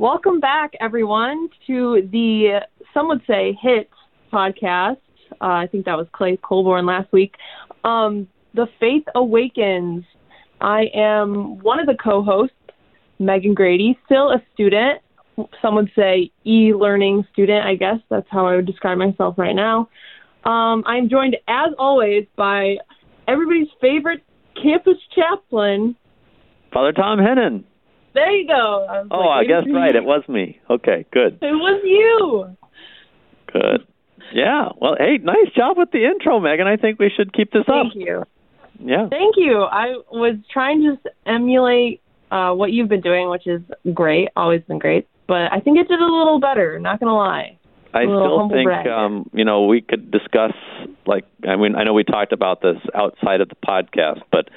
Welcome back, everyone, to the some would say hit podcast. Uh, I think that was Clay Colborn last week. Um, the Faith Awakens. I am one of the co-hosts, Megan Grady, still a student. Some would say e-learning student. I guess that's how I would describe myself right now. Um, I'm joined, as always, by everybody's favorite campus chaplain, Father Thom Hennen. There you go. I oh, like, I guess right. It was me. Okay, good. It was you. Good. Yeah. Well, hey, nice job with the intro, Megan. I think we should keep this Thank up. Thank you. Yeah. Thank you. I was trying to just emulate uh, what you've been doing, which is great. Always been great. But I think it did a little better. Not gonna lie. I still think um, you know we could discuss like I mean I know we talked about this outside of the podcast, but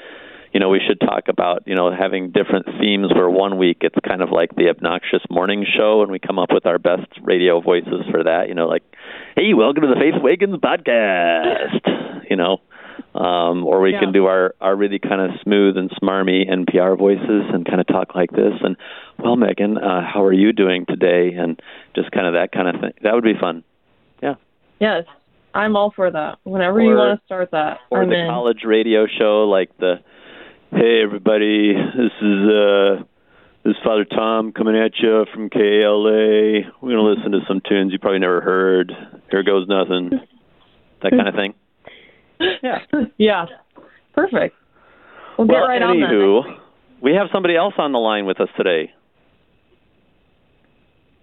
you know we should talk about you know having different themes where one week it's kind of like the obnoxious morning show and we come up with our best radio voices for that. You know like, hey, welcome to the Faith Awakens podcast. You know. Um, or we yeah. can do our, our really kind of smooth and smarmy NPR voices and kind of talk like this. And, well, Megan, uh, how are you doing today? And just kind of that kind of thing. That would be fun. Yeah. Yes. I'm all for that. Whenever or, you want to start that. Or I'm the in. college radio show, like the, hey, everybody, this is, uh, this is Father Thom coming at you from KLA. We're going to listen to some tunes you probably never heard. Here goes nothing. That kind of thing. Yeah. yeah. Perfect. We'll, well get right anywho, on that. we have somebody else on the line with us today.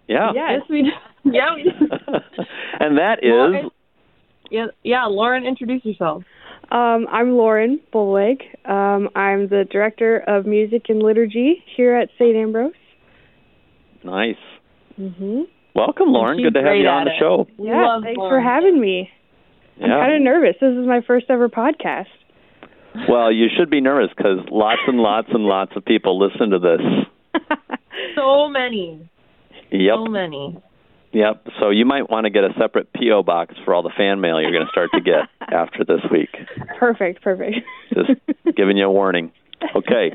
Yeah. Yes, we do. Yeah, we do. and that is. Yeah, yeah, Lauren, introduce yourself. Um, I'm Lauren Bollweg. Um, I'm the director of music and liturgy here at St. Ambrose. Nice. Mhm. Welcome, Lauren. Good to have you on the it. show. We Yeah, love thanks Lauren. for having me. Yeah. I'm kind of nervous. This is my first ever podcast. Well, you should be nervous because lots and lots and lots of people listen to this. So many. Yep. So many. Yep. So you might want to get a separate PO box for all the fan mail you're going to start to get after this week. perfect, perfect. Just giving you a warning. Okay.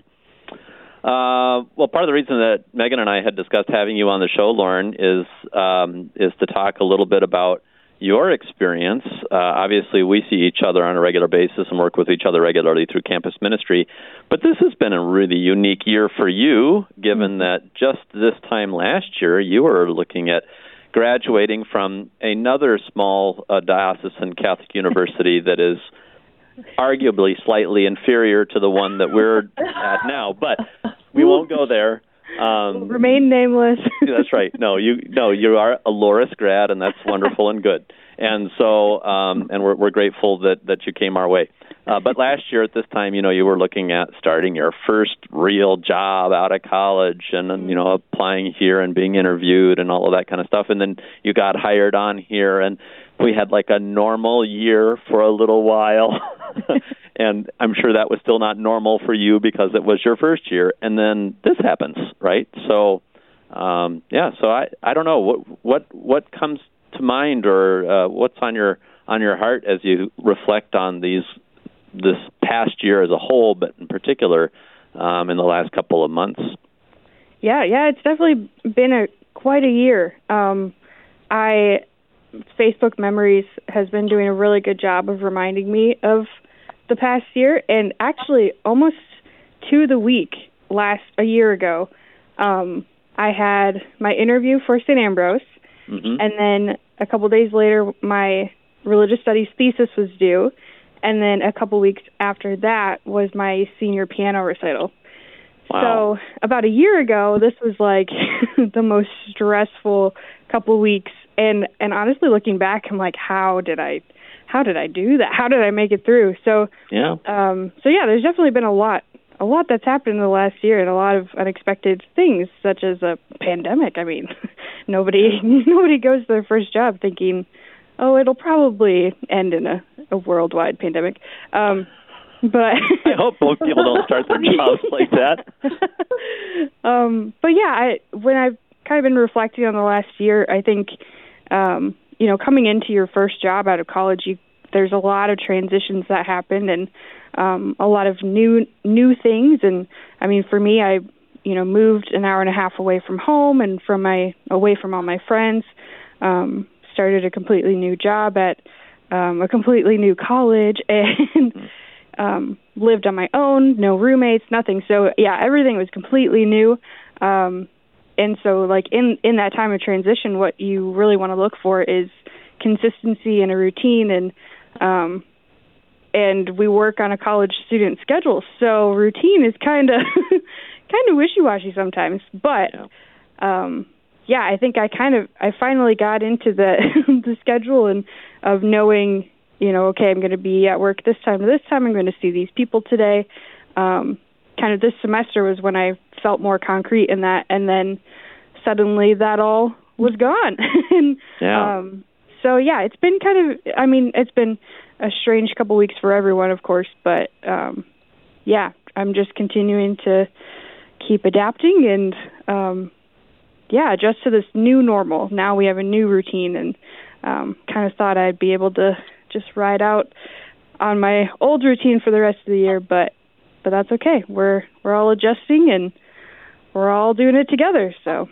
Uh, well, part of the reason that Megan and I had discussed having you on the show, Lauren, is um, is to talk a little bit about your experience. Uh, obviously, we see each other on a regular basis and work with each other regularly through campus ministry. But this has been a really unique year for you, given that just this time last year you were looking at graduating from another small uh, diocesan Catholic university that is arguably slightly inferior to the one that we're at now. But we won't go there. Um, Remain nameless. that's right. No, you no, you are a Loras grad, and that's wonderful and good. And so, um, and we're we're grateful that that you came our way. Uh, but last year at this time, you know, you were looking at starting your first real job out of college, and you know, applying here and being interviewed and all of that kind of stuff. And then you got hired on here, and we had like a normal year for a little while. and I'm sure that was still not normal for you because it was your first year, and then this happens, right? So, um, yeah. So I I don't know what what what comes to mind or uh, what's on your on your heart as you reflect on these this past year as a whole, but in particular um, in the last couple of months. Yeah, yeah, it's definitely been a quite a year. Um, I Facebook Memories has been doing a really good job of reminding me of the past year, and actually almost to the week last a year ago, um, I had my interview for St. Ambrose, mm-hmm. and then a couple days later, my religious studies thesis was due, and then a couple weeks after that was my senior piano recital. Wow. So about a year ago, this was like the most stressful couple weeks, and and honestly, looking back, I'm like, how did I, how did I do that? How did I make it through? So yeah, um, so yeah, there's definitely been a lot, a lot that's happened in the last year, and a lot of unexpected things, such as a pandemic. I mean, nobody nobody goes to their first job thinking, oh, it'll probably end in a, a worldwide pandemic. Um, but I hope most people don't start their jobs like that. um, but yeah, I when I've kind of been reflecting on the last year, I think um, you know, coming into your first job out of college, you there's a lot of transitions that happen and um, a lot of new new things. And I mean, for me, I you know, moved an hour and a half away from home and from my away from all my friends. Um, started a completely new job at um, a completely new college and um, lived on my own, no roommates, nothing. So yeah, everything was completely new. Um, and so like in in that time of transition, what you really want to look for is consistency and a routine and um, and we work on a college student schedule, so routine is kind of kind of wishy-washy sometimes. But yeah. um, yeah, I think I kind of I finally got into the the schedule and of knowing, you know, okay, I'm going to be at work this time to this time. I'm going to see these people today. Um, kind of this semester was when I felt more concrete in that, and then suddenly that all was gone. and yeah. um, so yeah, it's been kind of. I mean, it's been a strange couple weeks for everyone, of course, but um, yeah, I'm just continuing to keep adapting and um, yeah, adjust to this new normal. Now we have a new routine, and um, kind of thought I'd be able to just ride out on my old routine for the rest of the year, but but that's okay. We're we're all adjusting and we're all doing it together. So,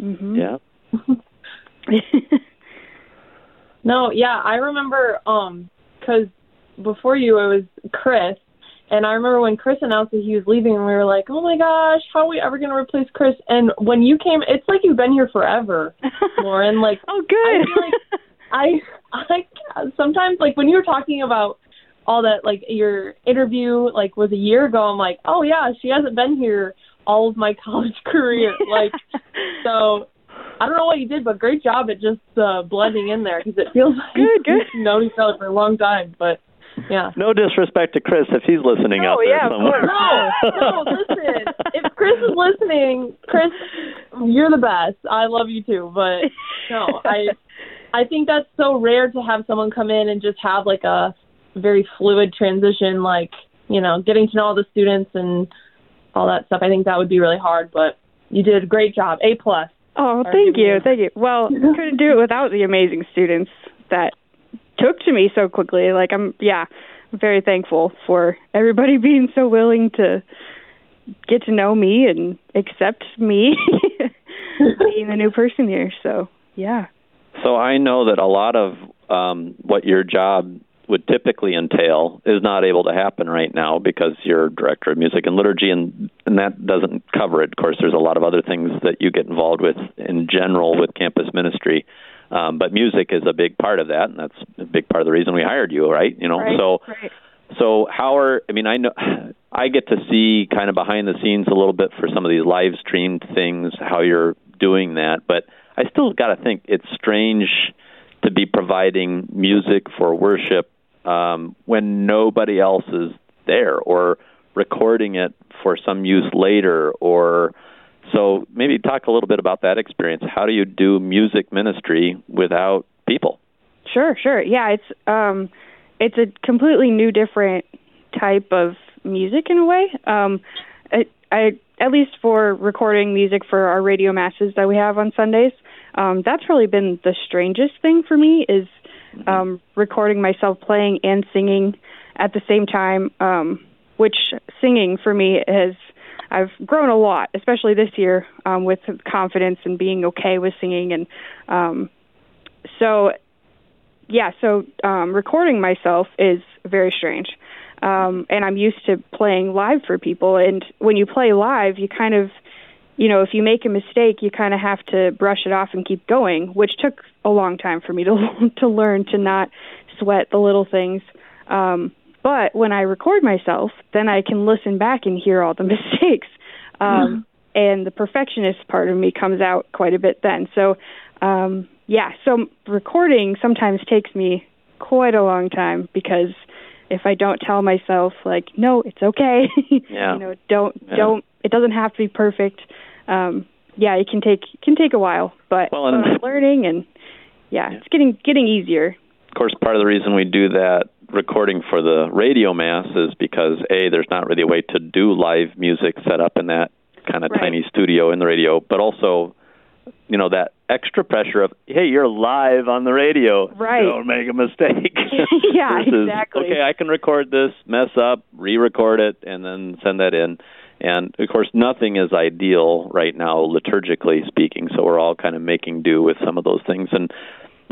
mm-hmm. yeah. no, yeah, I remember um because before you it was Chris, and I remember when Chris announced that he was leaving, and we were like, "Oh my gosh, how are we ever going to replace Chris?" And when you came, it's like you've been here forever, Lauren. Like, oh, good. I, like I, I sometimes like when you were talking about all that, like your interview, like was a year ago. I'm like, oh yeah, she hasn't been here all of my college career. like, so I don't know what you did, but great job at just uh, blending in there because it feels like good, good. we've known each other for a long time. But yeah. No disrespect to Chris if he's listening no, out there yeah, somewhere. No, no, listen. If Chris is listening, Chris, you're the best. I love you too, but no, I I think that's so rare to have someone come in and just have like a very fluid transition, like you know, getting to know all the students and all that stuff. I think that would be really hard, but you did a great job. A plus. Oh, thank you, thank you. Well, couldn't do it without the amazing students that took to me so quickly. Like I'm, yeah, very thankful for everybody being so willing to get to know me and accept me being a new person here. So yeah. So I know that a lot of um, what your job would typically entail is not able to happen right now because you're director of music and liturgy and and that doesn't cover it of course there's a lot of other things that you get involved with in general with campus ministry um, but music is a big part of that and that's a big part of the reason we hired you right you know right, so right. so how are i mean i know i get to see kind of behind the scenes a little bit for some of these live streamed things how you're doing that but i still got to think it's strange to be providing music for worship um, when nobody else is there or recording it for some use later or so maybe talk a little bit about that experience. How do you do music ministry without people? Sure sure. Yeah it's um it's a completely new different type of music in a way. Um I, I at least for recording music for our radio masses that we have on Sundays um that's really been the strangest thing for me is mm-hmm. um, recording myself playing and singing at the same time, um, which singing for me has I've grown a lot, especially this year um, with confidence and being okay with singing, and um, so yeah, so um, recording myself is very strange. Um, and I'm used to playing live for people. And when you play live, you kind of you know, if you make a mistake, you kind of have to brush it off and keep going, which took a long time for me to to learn to not sweat the little things. Um, but when I record myself, then I can listen back and hear all the mistakes. Um, and the perfectionist part of me comes out quite a bit then. So, um, yeah, so recording sometimes takes me quite a long time because if I don't tell myself like, no, it's okay, yeah. you know, don't yeah. don't it doesn't have to be perfect. Um, yeah, it can take can take a while, but well, and, uh, learning and yeah, yeah, it's getting getting easier. Of course, part of the reason we do that recording for the radio mass is because a there's not really a way to do live music set up in that kind of right. tiny studio in the radio, but also you know that extra pressure of hey you're live on the radio right don't make a mistake yeah Versus, exactly okay i can record this mess up re-record it and then send that in And of course, nothing is ideal right now, liturgically speaking. So we're all kind of making do with some of those things. And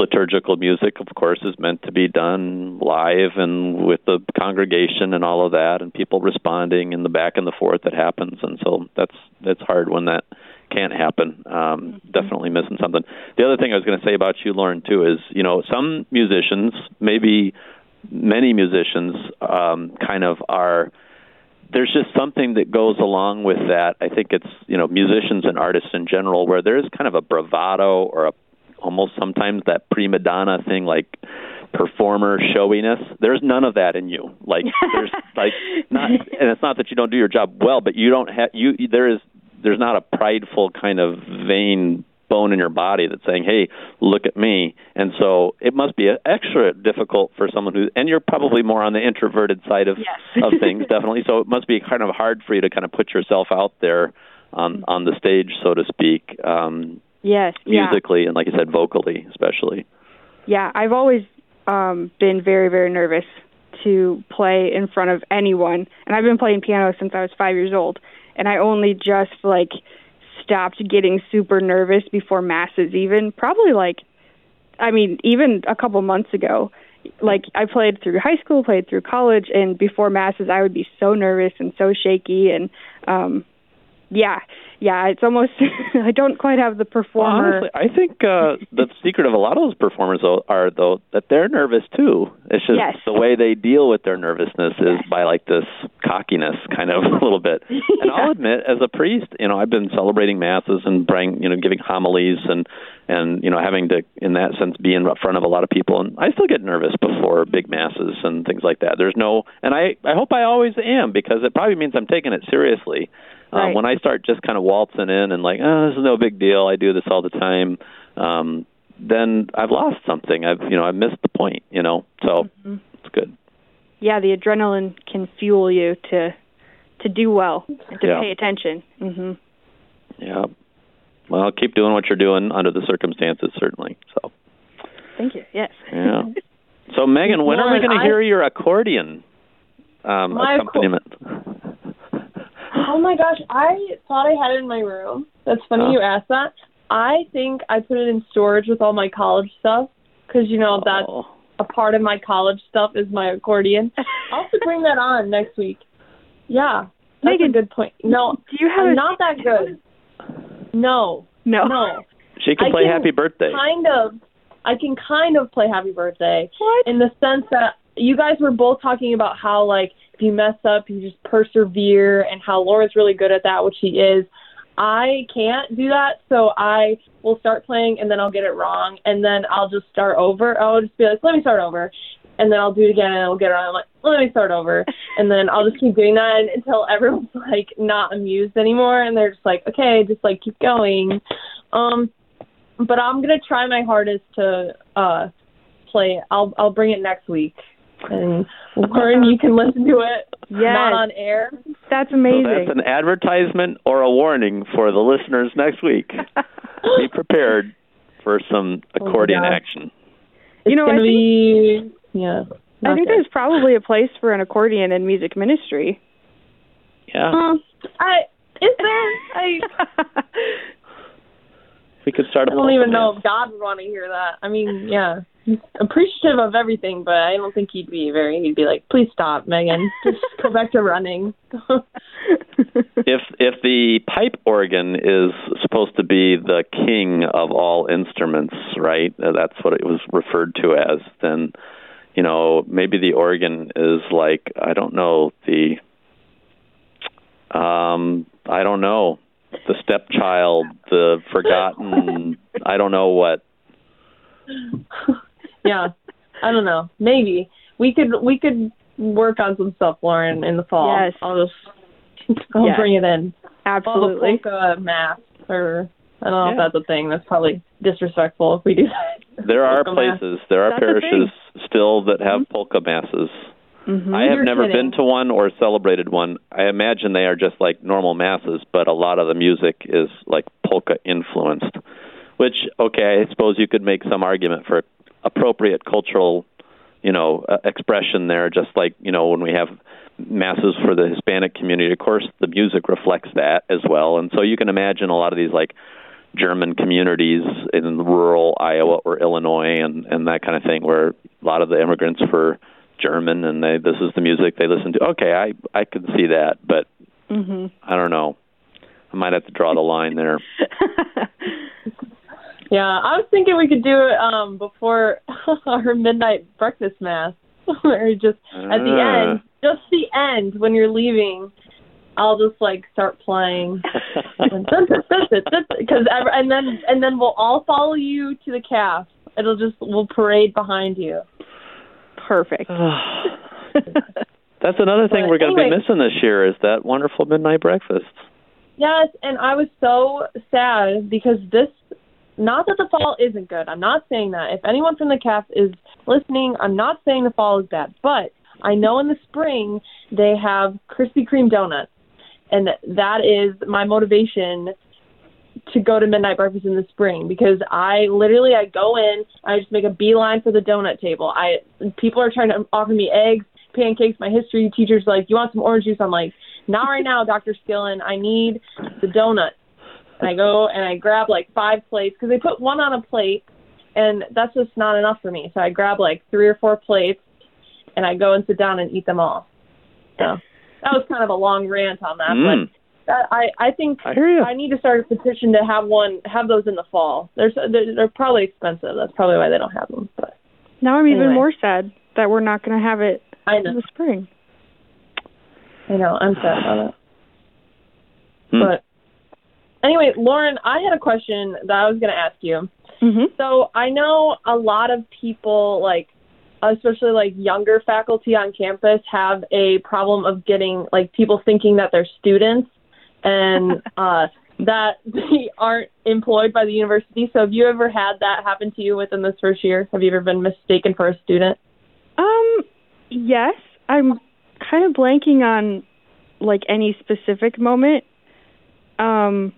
liturgical music, of course, is meant to be done live and with the congregation and all of that, and people responding and the back and the forth that happens. And so that's that's hard when that can't happen. Um, mm-hmm. Definitely missing something. The other thing I was going to say about you, Lauren, too, is you know some musicians, maybe many musicians, um, kind of are. There's just something that goes along with that. I think it's you know musicians and artists in general, where there's kind of a bravado or a almost sometimes that prima donna thing, like performer showiness. There's none of that in you. Like there's like not, and it's not that you don't do your job well, but you don't have you. There is there's not a prideful kind of vain bone in your body that's saying, "Hey, look at me." And so it must be extra difficult for someone who, and you're probably more on the introverted side of yes. of things, definitely. So it must be kind of hard for you to kind of put yourself out there on on the stage, so to speak. Um, yes, musically yeah. and, like I said, vocally, especially. Yeah, I've always um, been very, very nervous to play in front of anyone, and I've been playing piano since I was five years old and I only just like stopped getting super nervous before masses even probably like I mean even a couple months ago like I played through high school, played through college and before masses I would be so nervous and so shaky and um yeah, yeah, it's almost I don't quite have the performer. Well, honestly, I think uh, the secret of a lot of those performers though, are though that they're nervous too. It's just yes. the way they deal with their nervousness is yes. by like this cockiness, kind of a little bit. yeah. And I'll admit, as a priest, you know, I've been celebrating masses and praying, you know, giving homilies and and you know having to, in that sense, be in front of a lot of people, and I still get nervous before big masses and things like that. There's no, and I I hope I always am because it probably means I'm taking it seriously Right. Um, when I start just kind of waltzing in and like, oh, this is no big deal. I do this all the time. Um, then I've lost something. I've you know I've missed the point. You know, so mm-hmm. it's good. Yeah, the adrenaline can fuel you to to do well and to yeah. pay attention. Mhm. Yeah. Well, keep doing what you're doing under the circumstances, certainly. So. Thank you. Yes. Yeah. So Megan, when are we going to hear your accordion um, accompaniment? Oh my gosh, I thought I had it in my room. That's funny Oh. you asked that. I think I put it in storage with all my college stuff because you know that's Oh. a part of my college stuff is my accordion. I'll have to bring that on next week. Yeah, that's Megan, a good point. No, Do you have I'm a not that good. No, No. no. She can play can Happy Birthday. Kind of. I can kind of play Happy Birthday What? in the sense that you guys were both talking about how like if you mess up, you just persevere, and how Laura's really good at that, which she is. I can't do that, so I will start playing and then I'll get it wrong, and then I'll just start over. I'll just be like, let me start over, and then I'll do it again and I'll get it wrong. I'm like, let me start over, and then I'll just keep doing that until everyone's like not amused anymore, and they're just like, okay, just like keep going. Um, but I'm gonna try my hardest to uh play. I'll I'll bring it next week, and Lauren, you can listen to it. Yes. Not on air. That's amazing. So amazing. that's an advertisement or a warning for the listeners next week. Be prepared for some accordion Oh action. It's You know, I think- be yeah. I think good. there's probably a place for an accordion in music ministry. Yeah, Um, I is there? I we could start. I a don't even know if God would want to hear that. I mean, yeah, he's appreciative of everything, but I don't think he'd be very. He'd be like, "Please stop, Megan. Just go back to running." If if the pipe organ is supposed to be the king of all instruments, right? uh, That's what it was referred to as. Then, you know, maybe the organ is like I don't know the. Um, I don't know the stepchild, the forgotten. I don't know what. yeah, I don't know. Maybe we could we could work on some stuff, Lauren, in the fall. Yes. I'll just I'll Yes. bring it in. Absolutely. All the polka mass, or I don't know Yeah. if that's a thing. That's probably disrespectful if we do that. There are Polka mass. places, there are That's parishes still that have polka masses. Mhm. I have You're never kidding. been to one or celebrated one. I imagine they are just like normal masses, but a lot of the music is like polka influenced. Which, okay, I suppose you could make some argument for appropriate cultural, you know, uh, expression there. Just like you know when we have masses for the Hispanic community. Of course, the music reflects that as well, and so you can imagine a lot of these like German communities in rural Iowa or Illinois and and that kind of thing, where a lot of the immigrants were German and they this is the music they listen to. Okay, I I can see that, but hmm I don't know. I might have to draw the line there. Yeah, I was thinking we could do it um before our midnight breakfast mass, you just at the Ah. end, just the end when you're leaving, I'll just like start playing because and then and then we'll all follow you to the caf. It'll just we'll parade behind you. Perfect. That's another thing But we're going to anyway. be missing this year is that wonderful midnight breakfast. Yes, and I was so sad because this not that the fall isn't good. I'm not saying that. If anyone from the cast is listening, I'm not saying the fall is bad, but I know in the spring they have Krispy Kreme donuts. And that is my motivation to go to midnight breakfast in the spring because I literally I go in, I just make a beeline for the donut table. I people are trying to offer me eggs, pancakes. My history teacher's like, "You want some orange juice?" I'm like, "Not right now, Dr. Skillen. I need the donut." And I go and I grab like five plates because they put one on a plate, and that's just not enough for me. So I grab like three or four plates, and I go and sit down and eat them all. So that was kind of a long rant on that, Mm. but I I think I hear you. I need to start a petition to have one, have those in the fall. There's, they're, they're probably expensive. That's probably why they don't have them. But Now I'm even more sad that we're not going to have it I in the spring. I know, I'm sad about it. Hmm. But anyway, Lauren, I had a question that I was going to ask you. hmm So I know a lot of people, like especially like younger faculty on campus, have a problem of getting like people thinking that they're students and uh, that they aren't employed by the university. So have you ever had that happen to you within this first year? Have you ever been mistaken for a student? Um, yes, I'm kind of blanking on like any specific moment. Um,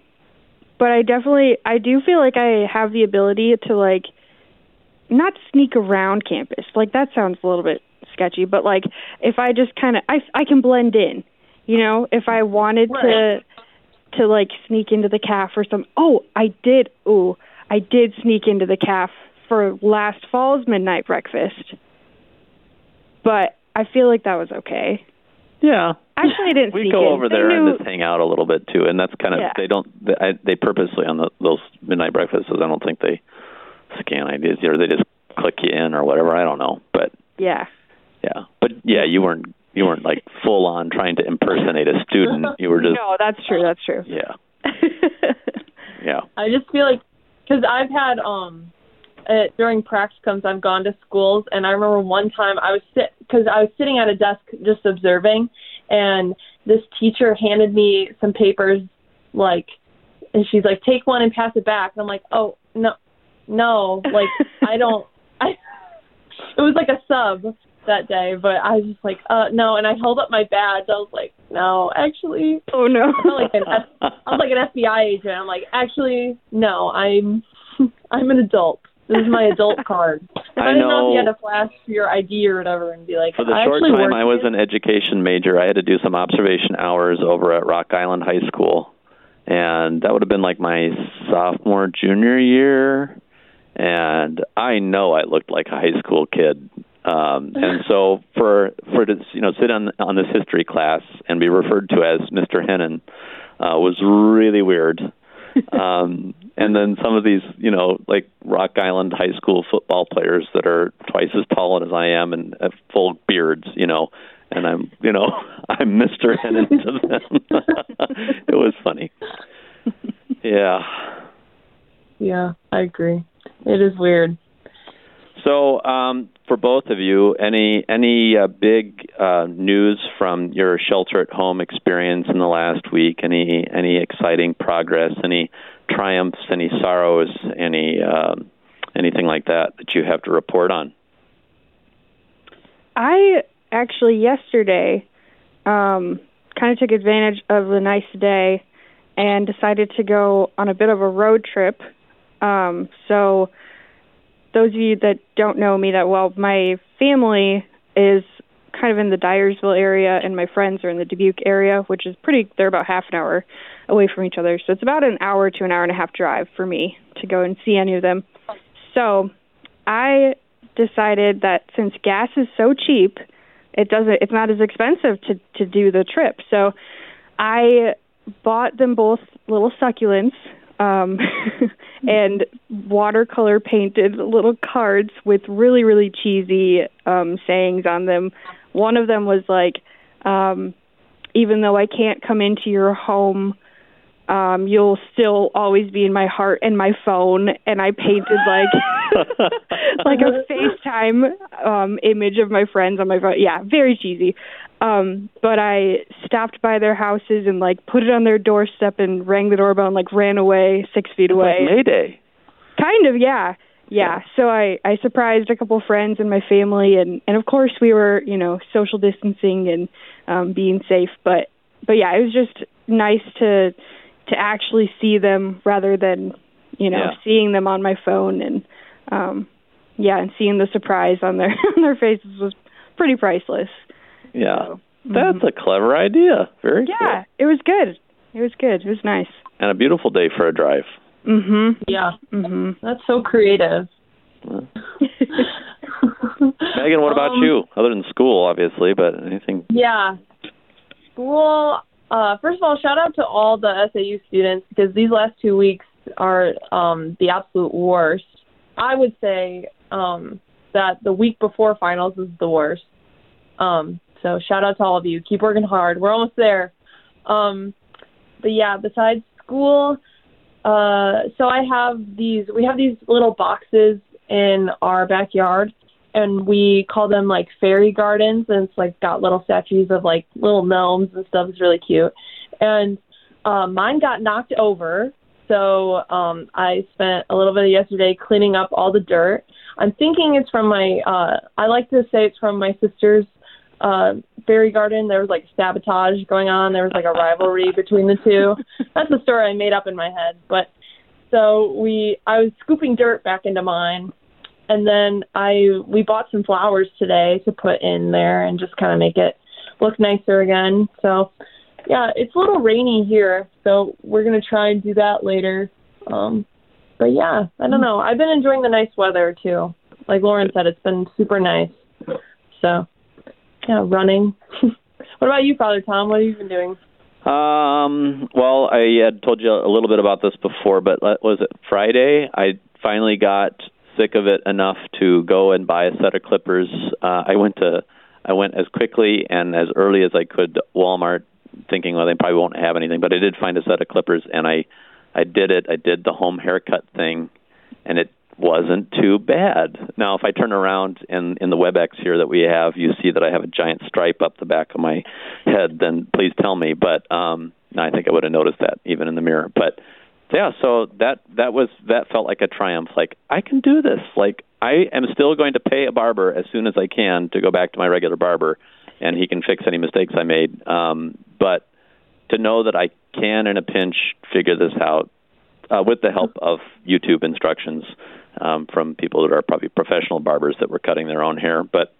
but I definitely I do feel like I have the ability to like not sneak around campus. Like that sounds a little bit sketchy, but like if I just kind of I I can blend in. You know, if I wanted Right. to like sneak into the caf or some oh, I did. Ooh, I did sneak into the caf for last fall's midnight breakfast but I feel like that was okay. Yeah. Actually, I didn't We sneak go in. over there knew- and just hang out a little bit too, and that's kind of Yeah. they don't they, I, they purposely on the, those midnight breakfasts. I don't think they scan ideas or they just click you in or whatever. I don't know, but yeah, yeah, but yeah, you weren't you weren't like full on trying to impersonate a student. You were just no, that's true. That's true. yeah yeah. I just feel like because I've had um uh, during practicums I've gone to schools and I remember one time I was sit because I was sitting at a desk just observing and this teacher handed me some papers like and she's like take one and pass it back and I'm like oh no no like I don't I it was like a sub that day but I was just like uh no and I held up my badge I was like no actually oh no. I felt like an F- I was like an FBI agent. I'm like, actually, no, I'm I'm an adult. This is my adult card. If I, I didn't know if you had to flash your ID or whatever and be like, For the I short time I was here. an education major, I had to do some observation hours over at Rock Island High School. And that would have been like my sophomore, junior year. And I know I looked like a high school kid. Um, and so for for to you know sit on on this history class and be referred to as Mr. Hennen uh, was really weird. um, and then some of these, you know, like Rock Island high school football players that are twice as tall as I am and have full beards, you know, and I'm, you know, I'm Mr. Hennen to them. it was funny. Yeah. Yeah, I agree. It is weird. So, um, for both of you, any any uh, big uh, news from your shelter at home experience in the last week? Any any exciting progress? Any triumphs? Any sorrows? Any um, anything like that that you have to report on? I actually yesterday um, kind of took advantage of the nice day and decided to go on a bit of a road trip. Um, so, those of you that don't know me that well, my family is kind of in the Dyersville area, and my friends are in the Dubuque area, which is pretty. They're about half an hour away from each other, so it's about an hour to an hour and a half drive for me to go and see any of them. So, I decided that since gas is so cheap, it doesn't. It's not as expensive to to do the trip. So, I bought them both little succulents um, and watercolor painted little cards with really really cheesy um, sayings on them. One of them was like, um, "Even though I can't come into your home." Um, you'll still always be in my heart and my phone and I painted like like a FaceTime um image of my friends on my phone. Yeah, very cheesy. Um, but I stopped by their houses and like put it on their doorstep and rang the doorbell and like ran away six feet it's away. Like Mayday. Kind of, yeah. Yeah. So I I surprised a couple friends and my family and and of course we were, you know, social distancing and um being safe, but but yeah, it was just nice to to actually see them rather than, you know, Yeah. seeing them on my phone and um yeah, and seeing the surprise on their on their faces was pretty priceless. Yeah. So, That's mhm. a clever idea. Very cool. Yeah, it was good. It was good. It was nice. And a beautiful day for a drive. Mhm. Yeah, Mhm. that's so creative. Megan, what about Um, you? Other than school, obviously, but anything? Yeah. School, uh, first of all, shout out to all the SAU students because these last two weeks are um, the absolute worst. I would say um, that the week before finals is the worst. Um, so shout out to all of you. Keep working hard. We're almost there. Um, but yeah, besides school, uh, so I have these. We have these little boxes in our backyard, and we call them like fairy gardens. And it's like got little statues of like little gnomes and stuff. It's really cute. And uh, mine got knocked over, so um, I spent a little bit of yesterday cleaning up all the dirt. I'm thinking it's from my. Uh, I like to say it's from my sister's uh, fairy garden. There was like sabotage going on. There was like a rivalry between the two. That's the story I made up in my head. But so we, I was scooping dirt back into mine, and then I we bought some flowers today to put in there and just kind of make it look nicer again. So yeah, it's a little rainy here, so we're gonna try and do that later. Um, but yeah, I don't know. I've been enjoying the nice weather too. Like Lauren said, it's been super nice. So yeah, running. what about you, Father Thom? What have you been doing? Um, well, I had told you a little bit about this before, but let- was it Friday? I finally got sick of it enough to go and buy a set of clippers. Uh, I went to, I went as quickly and as early as I could to Walmart, thinking, well, they probably won't have anything, but I did find a set of clippers, and I, I did it. I did the home haircut thing, and it wasn't too bad. Now, if I turn around and in the WebEx here that we have, you see that I have a giant stripe up the back of my head, then please tell me. But um, I think I would have noticed that even in the mirror. But yeah, so that that was that felt like a triumph. Like I can do this. Like I am still going to pay a barber as soon as I can to go back to my regular barber, and he can fix any mistakes I made. Um, but to know that I can, in a pinch, figure this out uh, with the help of YouTube instructions um, from people that are probably professional barbers that were cutting their own hair. But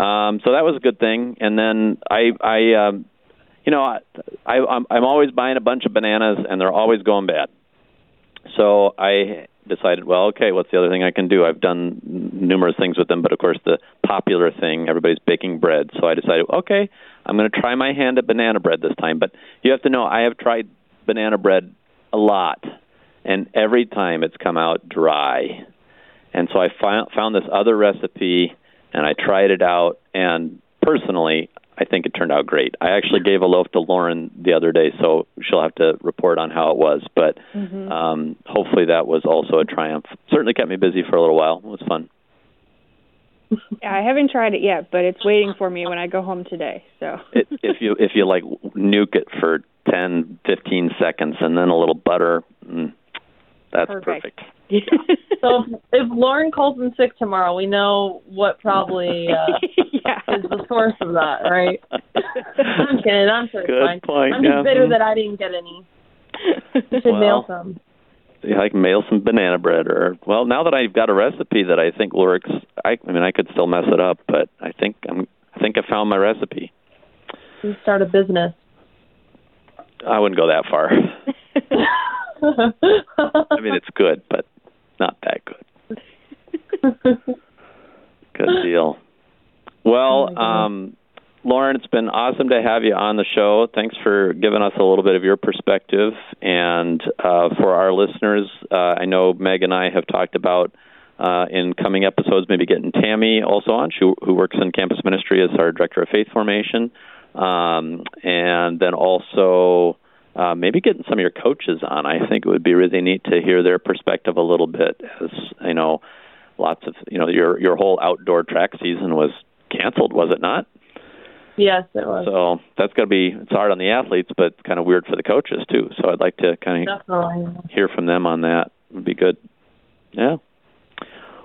um, so that was a good thing. And then I, I, um, you know, I, I, I'm, I'm always buying a bunch of bananas, and they're always going bad. So I decided, well, okay, what's the other thing I can do? I've done numerous things with them, but of course the popular thing, everybody's baking bread. So I decided, okay, I'm going to try my hand at banana bread this time. But you have to know, I have tried banana bread a lot, and every time it's come out dry. And so I found found this other recipe, and I tried it out, and personally, I think it turned out great. I actually gave a loaf to Lauren the other day, so she'll have to report on how it was. But Mhm. um, hopefully, that was also a triumph. Certainly kept me busy for a little while. It was fun. Yeah, I haven't tried it yet, but it's waiting for me when I go home today. So. It, if you if you like nuke it for ten, fifteen seconds, and then a little butter, mm, that's Perfect. perfect. So if, if Lauren calls in sick tomorrow, we know what probably uh, yeah. is the source of that, right? I'm kidding. I'm sure it's Good fine. point, I'm just yeah. bitter that I didn't get any. You should Well, mail some. Yeah, I can mail some banana bread, or well, now that I've got a recipe that I think works, I, I mean, I could still mess it up, but I think I'm, I think I found my recipe. You start a business. I wouldn't go that far. I mean, it's good, but not that good. good deal. Well, um, Lauren, it's been awesome to have you on the show. Thanks for giving us a little bit of your perspective. And uh, for our listeners, uh, I know Meg and I have talked about uh, in coming episodes, maybe getting Tammy also on, she, who works in campus ministry as our director of faith formation. Um, and then also uh, maybe getting some of your coaches on. I think it would be really neat to hear their perspective a little bit. As you know, lots of you know your your whole outdoor track season was canceled, was it not? Yes, it was. So that's going to be it's hard on the athletes, but kind of weird for the coaches too. So I'd like to kind of Definitely. hear from them on that. Would be good. Yeah.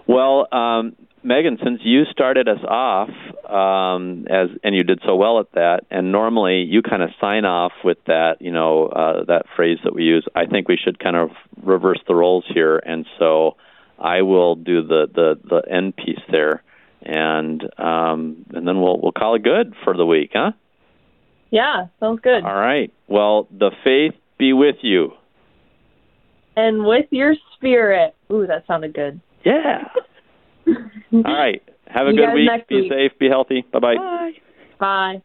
Well, um, Megan, since you started us off, um, as and you did so well at that, and normally you kind of sign off with that, you know, uh, that phrase that we use. I think we should kind of reverse the roles here, and so I will do the the the end piece there, and um, and then we'll we'll call it good for the week, huh? Yeah, sounds good. All right. Well, the faith be with you. And with your spirit. Ooh, that sounded good. Yeah. All right. Have a good week. Be week. safe. Be healthy. Bye bye. Bye. Bye.